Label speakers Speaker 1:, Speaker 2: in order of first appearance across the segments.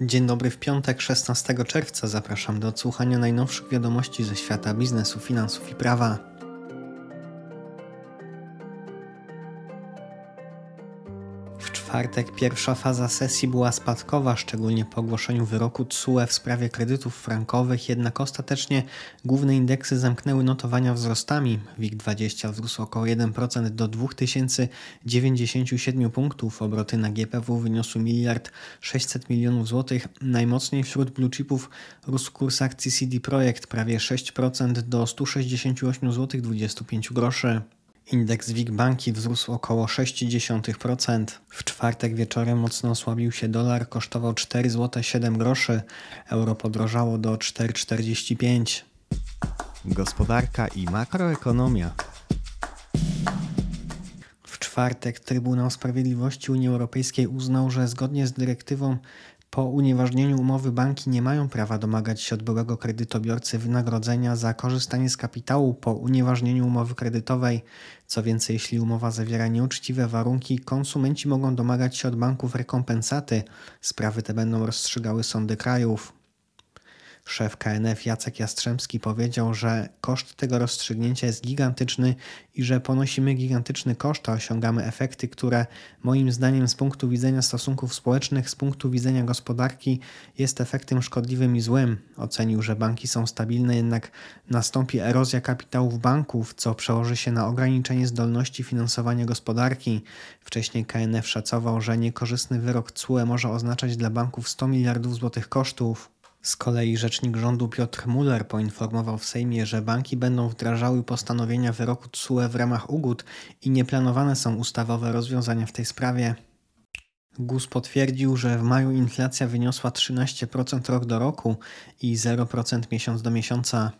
Speaker 1: Dzień dobry w piątek 16 czerwca. Zapraszam do odsłuchania najnowszych wiadomości ze świata biznesu, finansów i prawa. Czwartek pierwsza faza sesji była spadkowa, szczególnie po ogłoszeniu wyroku TSUE w sprawie kredytów frankowych, jednak ostatecznie główne indeksy zamknęły notowania wzrostami. WIG20 wzrósł około 1% do 2097 punktów, obroty na GPW wyniosły miliard 600 milionów złotych. Najmocniej wśród blue chipów rósł kurs akcji CD Projekt prawie 6% do 168 zł 25 groszy. Indeks WIG Banki wzrósł około 0,6%. W czwartek wieczorem mocno osłabił się dolar, kosztował 4 zł 7 groszy. Euro podrożało do 4,45. Gospodarka i makroekonomia. W czwartek Trybunał Sprawiedliwości Unii Europejskiej uznał, że zgodnie z dyrektywą po unieważnieniu umowy banki nie mają prawa domagać się od byłego kredytobiorcy wynagrodzenia za korzystanie z kapitału po unieważnieniu umowy kredytowej. Co więcej, jeśli umowa zawiera nieuczciwe warunki, konsumenci mogą domagać się od banków rekompensaty. Sprawy te będą rozstrzygały sądy krajów. Szef KNF Jacek Jastrzębski powiedział, że koszt tego rozstrzygnięcia jest gigantyczny i że ponosimy gigantyczny koszt, a osiągamy efekty, które moim zdaniem z punktu widzenia stosunków społecznych, z punktu widzenia gospodarki jest efektem szkodliwym i złym. Ocenił, że banki są stabilne, jednak nastąpi erozja kapitałów banków, co przełoży się na ograniczenie zdolności finansowania gospodarki. Wcześniej KNF szacował, że niekorzystny wyrok CUE może oznaczać dla banków 100 miliardów złotych kosztów. Z kolei rzecznik rządu Piotr Muller poinformował w Sejmie, że banki będą wdrażały postanowienia wyroku TSUE w ramach ugód i nieplanowane są ustawowe rozwiązania w tej sprawie. GUS potwierdził, że w maju inflacja wyniosła 13% rok do roku i 0% miesiąc do miesiąca.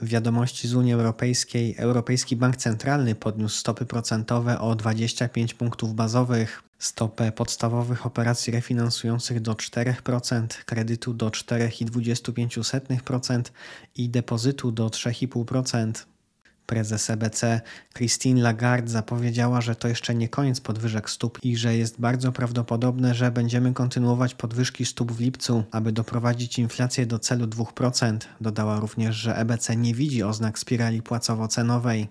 Speaker 1: W wiadomości z Unii Europejskiej Europejski Bank Centralny podniósł stopy procentowe o 25 punktów bazowych, stopę podstawowych operacji refinansujących do 4%, kredytu do 4,25% i depozytu do 3,5%. Prezes EBC Christine Lagarde zapowiedziała, że to jeszcze nie koniec podwyżek stóp i że jest bardzo prawdopodobne, że będziemy kontynuować podwyżki stóp w lipcu, aby doprowadzić inflację do celu 2%. Dodała również, że EBC nie widzi oznak spirali płacowo-cenowej.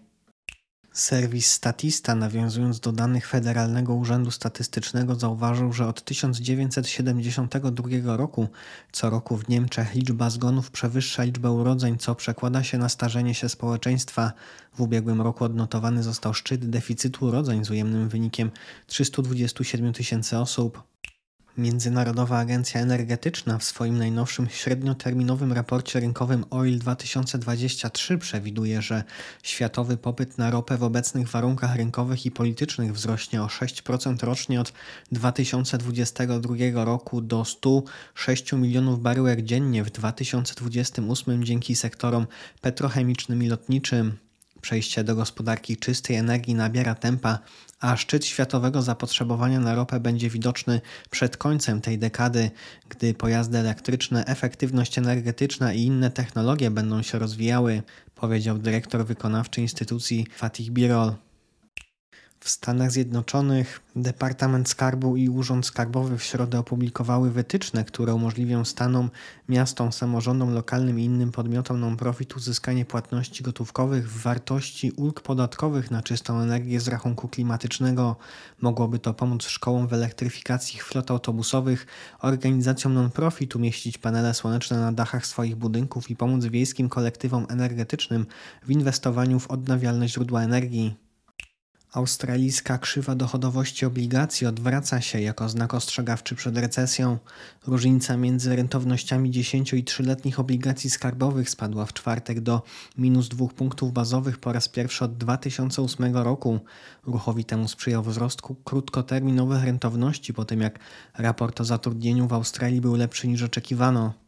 Speaker 1: Serwis Statista, nawiązując do danych Federalnego Urzędu Statystycznego, zauważył, że od 1972 roku co roku w Niemczech liczba zgonów przewyższa liczbę urodzeń, co przekłada się na starzenie się społeczeństwa. W ubiegłym roku odnotowany został szczyt deficytu urodzeń z ujemnym wynikiem 327 tysięcy osób. Międzynarodowa Agencja Energetyczna w swoim najnowszym średnioterminowym raporcie rynkowym Oil 2023 przewiduje, że światowy popyt na ropę w obecnych warunkach rynkowych i politycznych wzrośnie o 6% rocznie od 2022 roku do 106 milionów baryłek dziennie w 2028 dzięki sektorom petrochemicznym i lotniczym. Przejście do gospodarki czystej energii nabiera tempa, a szczyt światowego zapotrzebowania na ropę będzie widoczny przed końcem tej dekady, gdy pojazdy elektryczne, efektywność energetyczna i inne technologie będą się rozwijały, powiedział dyrektor wykonawczy instytucji Fatih Birol. W Stanach Zjednoczonych Departament Skarbu i Urząd Skarbowy w środę opublikowały wytyczne, które umożliwią stanom, miastom, samorządom lokalnym i innym podmiotom non-profit uzyskanie płatności gotówkowych w wartości ulg podatkowych na czystą energię z rachunku klimatycznego. Mogłoby to pomóc szkołom w elektryfikacji flot autobusowych, organizacjom non-profit umieścić panele słoneczne na dachach swoich budynków i pomóc wiejskim kolektywom energetycznym w inwestowaniu w odnawialne źródła energii. Australijska krzywa dochodowości obligacji odwraca się jako znak ostrzegawczy przed recesją. Różnica między rentownościami 10 i 3-letnich obligacji skarbowych spadła w czwartek do minus 2 punktów bazowych po raz pierwszy od 2008 roku. Ruchowi temu sprzyjał wzrost krótkoterminowych rentowności po tym jak raport o zatrudnieniu w Australii był lepszy niż oczekiwano.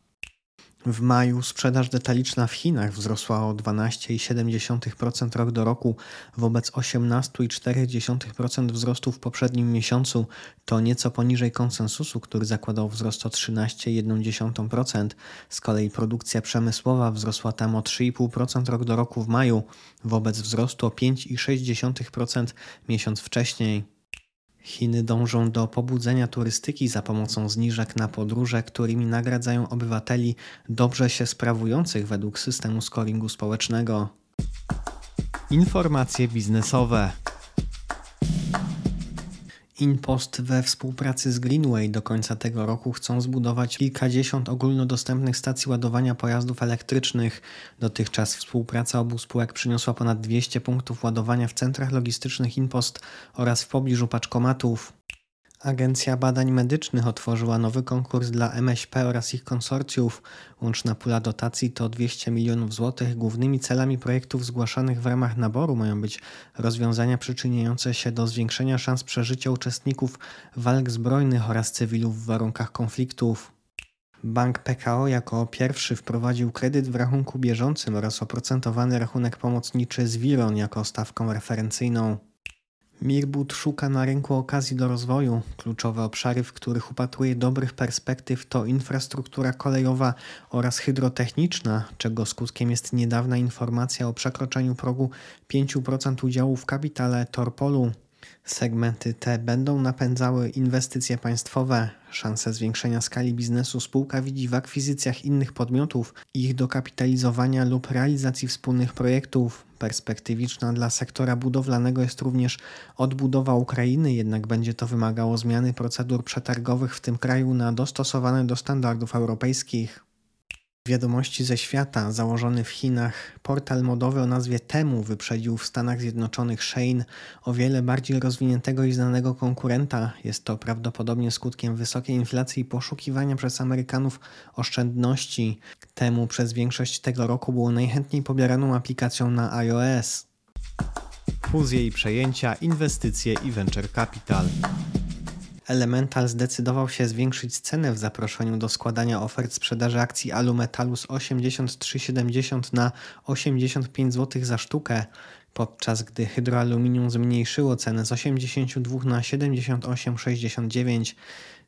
Speaker 1: W maju sprzedaż detaliczna w Chinach wzrosła o 12,7% rok do roku wobec 18,4% wzrostu w poprzednim miesiącu. To nieco poniżej konsensusu, który zakładał wzrost o 13,1%. Z kolei produkcja przemysłowa wzrosła tam o 3,5% rok do roku w maju wobec wzrostu o 5,6% miesiąc wcześniej. Chiny dążą do pobudzenia turystyki za pomocą zniżek na podróże, którymi nagradzają obywateli dobrze się sprawujących według systemu scoringu społecznego. Informacje biznesowe. InPost we współpracy z Greenway do końca tego roku chcą zbudować kilkadziesiąt ogólnodostępnych stacji ładowania pojazdów elektrycznych. Dotychczas współpraca obu spółek przyniosła ponad 200 punktów ładowania w centrach logistycznych InPost oraz w pobliżu paczkomatów. Agencja Badań Medycznych otworzyła nowy konkurs dla MŚP oraz ich konsorcjów. Łączna pula dotacji to 200 milionów złotych. Głównymi celami projektów zgłaszanych w ramach naboru mają być rozwiązania przyczyniające się do zwiększenia szans przeżycia uczestników walk zbrojnych oraz cywilów w warunkach konfliktów. Bank PKO jako pierwszy wprowadził kredyt w rachunku bieżącym oraz oprocentowany rachunek pomocniczy z Wiron jako stawką referencyjną. Mirbut szuka na rynku okazji do rozwoju. Kluczowe obszary, w których upatruje dobrych perspektyw to infrastruktura kolejowa oraz hydrotechniczna, czego skutkiem jest niedawna informacja o przekroczeniu progu 5% udziału w kapitale Torpolu. Segmenty te będą napędzały inwestycje państwowe. Szanse zwiększenia skali biznesu spółka widzi w akwizycjach innych podmiotów, ich dokapitalizowania lub realizacji wspólnych projektów. Perspektywiczna dla sektora budowlanego jest również odbudowa Ukrainy, jednak będzie to wymagało zmiany procedur przetargowych w tym kraju na dostosowane do standardów europejskich. Wiadomości ze świata, założony w Chinach, portal modowy o nazwie Temu wyprzedził w Stanach Zjednoczonych Shein, o wiele bardziej rozwiniętego i znanego konkurenta. Jest to prawdopodobnie skutkiem wysokiej inflacji i poszukiwania przez Amerykanów oszczędności. Temu przez większość tego roku było najchętniej pobieraną aplikacją na iOS. Fuzje i przejęcia, inwestycje i venture capital. Elemental zdecydował się zwiększyć cenę w zaproszeniu do składania ofert sprzedaży akcji Alumetalu z 83,70 na 85 zł za sztukę, podczas gdy Hydroaluminium zmniejszyło cenę z 82 na 78,69.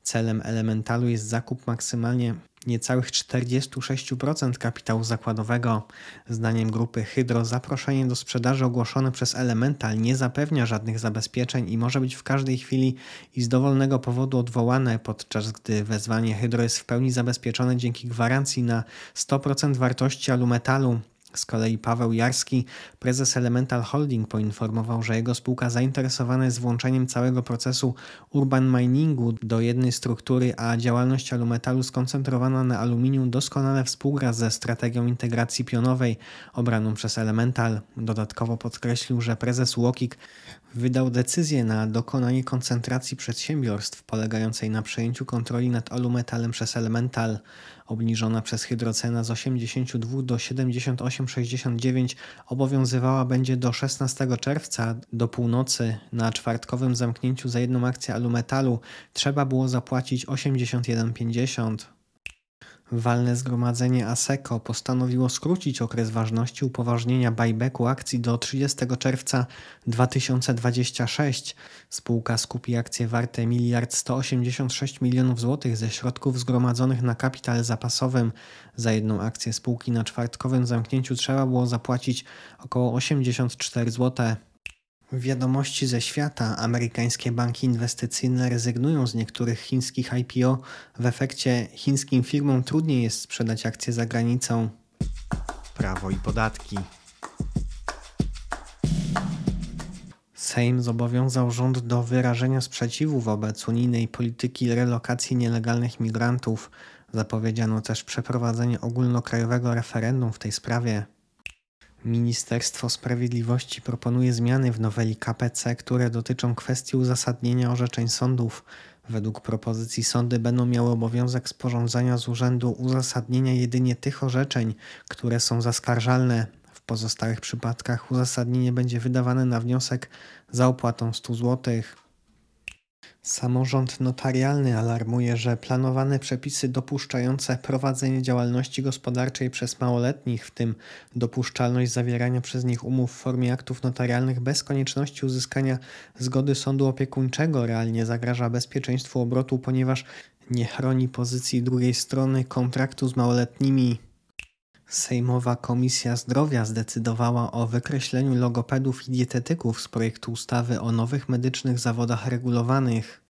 Speaker 1: Celem Elementalu jest zakup maksymalnie niecałych 46% kapitału zakładowego. Zdaniem grupy Hydro zaproszenie do sprzedaży ogłoszone przez Elemental nie zapewnia żadnych zabezpieczeń i może być w każdej chwili i z dowolnego powodu odwołane, podczas gdy wezwanie Hydro jest w pełni zabezpieczone dzięki gwarancji na 100% wartości alumetalu. Z kolei Paweł Jarski, prezes Elemental Holding, poinformował, że jego spółka zainteresowana jest włączeniem całego procesu urban miningu do jednej struktury, a działalność alumetalu skoncentrowana na aluminium doskonale współgra ze strategią integracji pionowej obraną przez Elemental. Dodatkowo podkreślił, że prezes Łokik wydał decyzję na dokonanie koncentracji przedsiębiorstw polegającej na przejęciu kontroli nad alumetalem przez Elemental obniżona przez hydrocena z 82 do 78,69 obowiązywała będzie do 16 czerwca do północy. Na czwartkowym zamknięciu za jedną akcję alumetalu trzeba było zapłacić 81,50. Walne Zgromadzenie ASECO postanowiło skrócić okres ważności upoważnienia buybacku akcji do 30 czerwca 2026. Spółka skupi akcje warte 1 186 milionów złotych ze środków zgromadzonych na kapital zapasowym. Za jedną akcję spółki na czwartkowym zamknięciu trzeba było zapłacić około 84 zł. Wiadomości ze świata. Amerykańskie banki inwestycyjne rezygnują z niektórych chińskich IPO. W efekcie chińskim firmom trudniej jest sprzedać akcje za granicą. Prawo i podatki. Sejm zobowiązał rząd do wyrażenia sprzeciwu wobec unijnej polityki relokacji nielegalnych migrantów. Zapowiedziano też przeprowadzenie ogólnokrajowego referendum w tej sprawie. Ministerstwo Sprawiedliwości proponuje zmiany w noweli KPC, które dotyczą kwestii uzasadnienia orzeczeń sądów. Według propozycji sądy będą miały obowiązek sporządzania z urzędu uzasadnienia jedynie tych orzeczeń, które są zaskarżalne. W pozostałych przypadkach uzasadnienie będzie wydawane na wniosek za opłatą 100 złotych. Samorząd notarialny alarmuje, że planowane przepisy dopuszczające prowadzenie działalności gospodarczej przez małoletnich, w tym dopuszczalność zawierania przez nich umów w formie aktów notarialnych bez konieczności uzyskania zgody sądu opiekuńczego, realnie zagraża bezpieczeństwu obrotu, ponieważ nie chroni pozycji drugiej strony kontraktu z małoletnimi. Sejmowa Komisja Zdrowia zdecydowała o wykreśleniu logopedów i dietetyków z projektu ustawy o nowych medycznych zawodach regulowanych.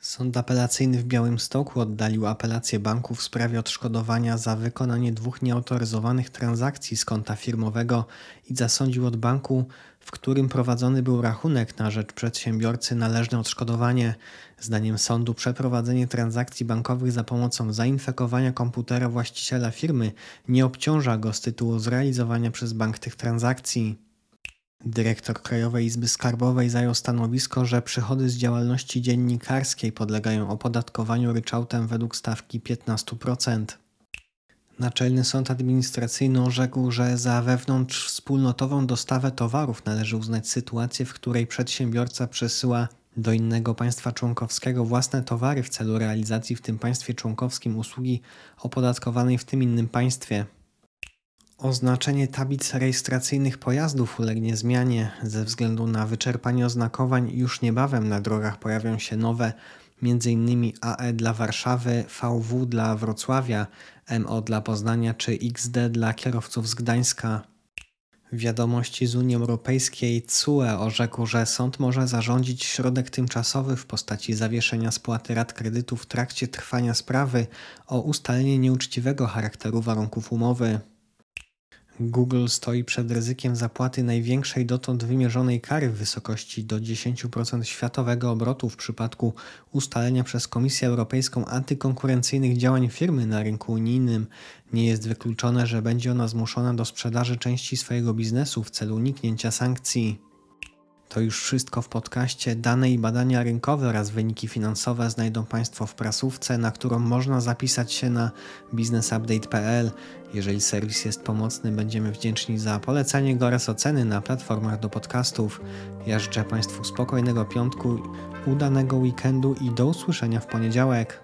Speaker 1: Sąd apelacyjny w Białymstoku oddalił apelację banku w sprawie odszkodowania za wykonanie dwóch nieautoryzowanych transakcji z konta firmowego i zasądził od banku, w którym prowadzony był rachunek na rzecz przedsiębiorcy należne odszkodowanie. Zdaniem sądu przeprowadzenie transakcji bankowych za pomocą zainfekowania komputera właściciela firmy nie obciąża go z tytułu zrealizowania przez bank tych transakcji. Dyrektor Krajowej Izby Skarbowej zajął stanowisko, że przychody z działalności dziennikarskiej podlegają opodatkowaniu ryczałtem według stawki 15%. Naczelny Sąd Administracyjny orzekł, że za wewnątrzwspólnotową dostawę towarów należy uznać sytuację, w której przedsiębiorca przesyła do innego państwa członkowskiego własne towary w celu realizacji w tym państwie członkowskim usługi opodatkowanej w tym innym państwie. Oznaczenie tablic rejestracyjnych pojazdów ulegnie zmianie ze względu na wyczerpanie oznakowań. Już niebawem na drogach pojawią się nowe, m.in. AE dla Warszawy, VW dla Wrocławia, MO dla Poznania czy XD dla kierowców z Gdańska. Wiadomości z Unii Europejskiej CUE orzekł, że sąd może zarządzić środek tymczasowy w postaci zawieszenia spłaty rat kredytu w trakcie trwania sprawy o ustalenie nieuczciwego charakteru warunków umowy. Google stoi przed ryzykiem zapłaty największej dotąd wymierzonej kary w wysokości do 10% światowego obrotu w przypadku ustalenia przez Komisję Europejską antykonkurencyjnych działań firmy na rynku unijnym. Nie jest wykluczone, że będzie ona zmuszona do sprzedaży części swojego biznesu w celu uniknięcia sankcji. To już wszystko w podcaście. Dane i badania rynkowe oraz wyniki finansowe znajdą Państwo w prasówce, na którą można zapisać się na businessupdate.pl. Jeżeli serwis jest pomocny, będziemy wdzięczni za polecenie go oraz oceny na platformach do podcastów. Ja życzę Państwu spokojnego piątku, udanego weekendu i do usłyszenia w poniedziałek.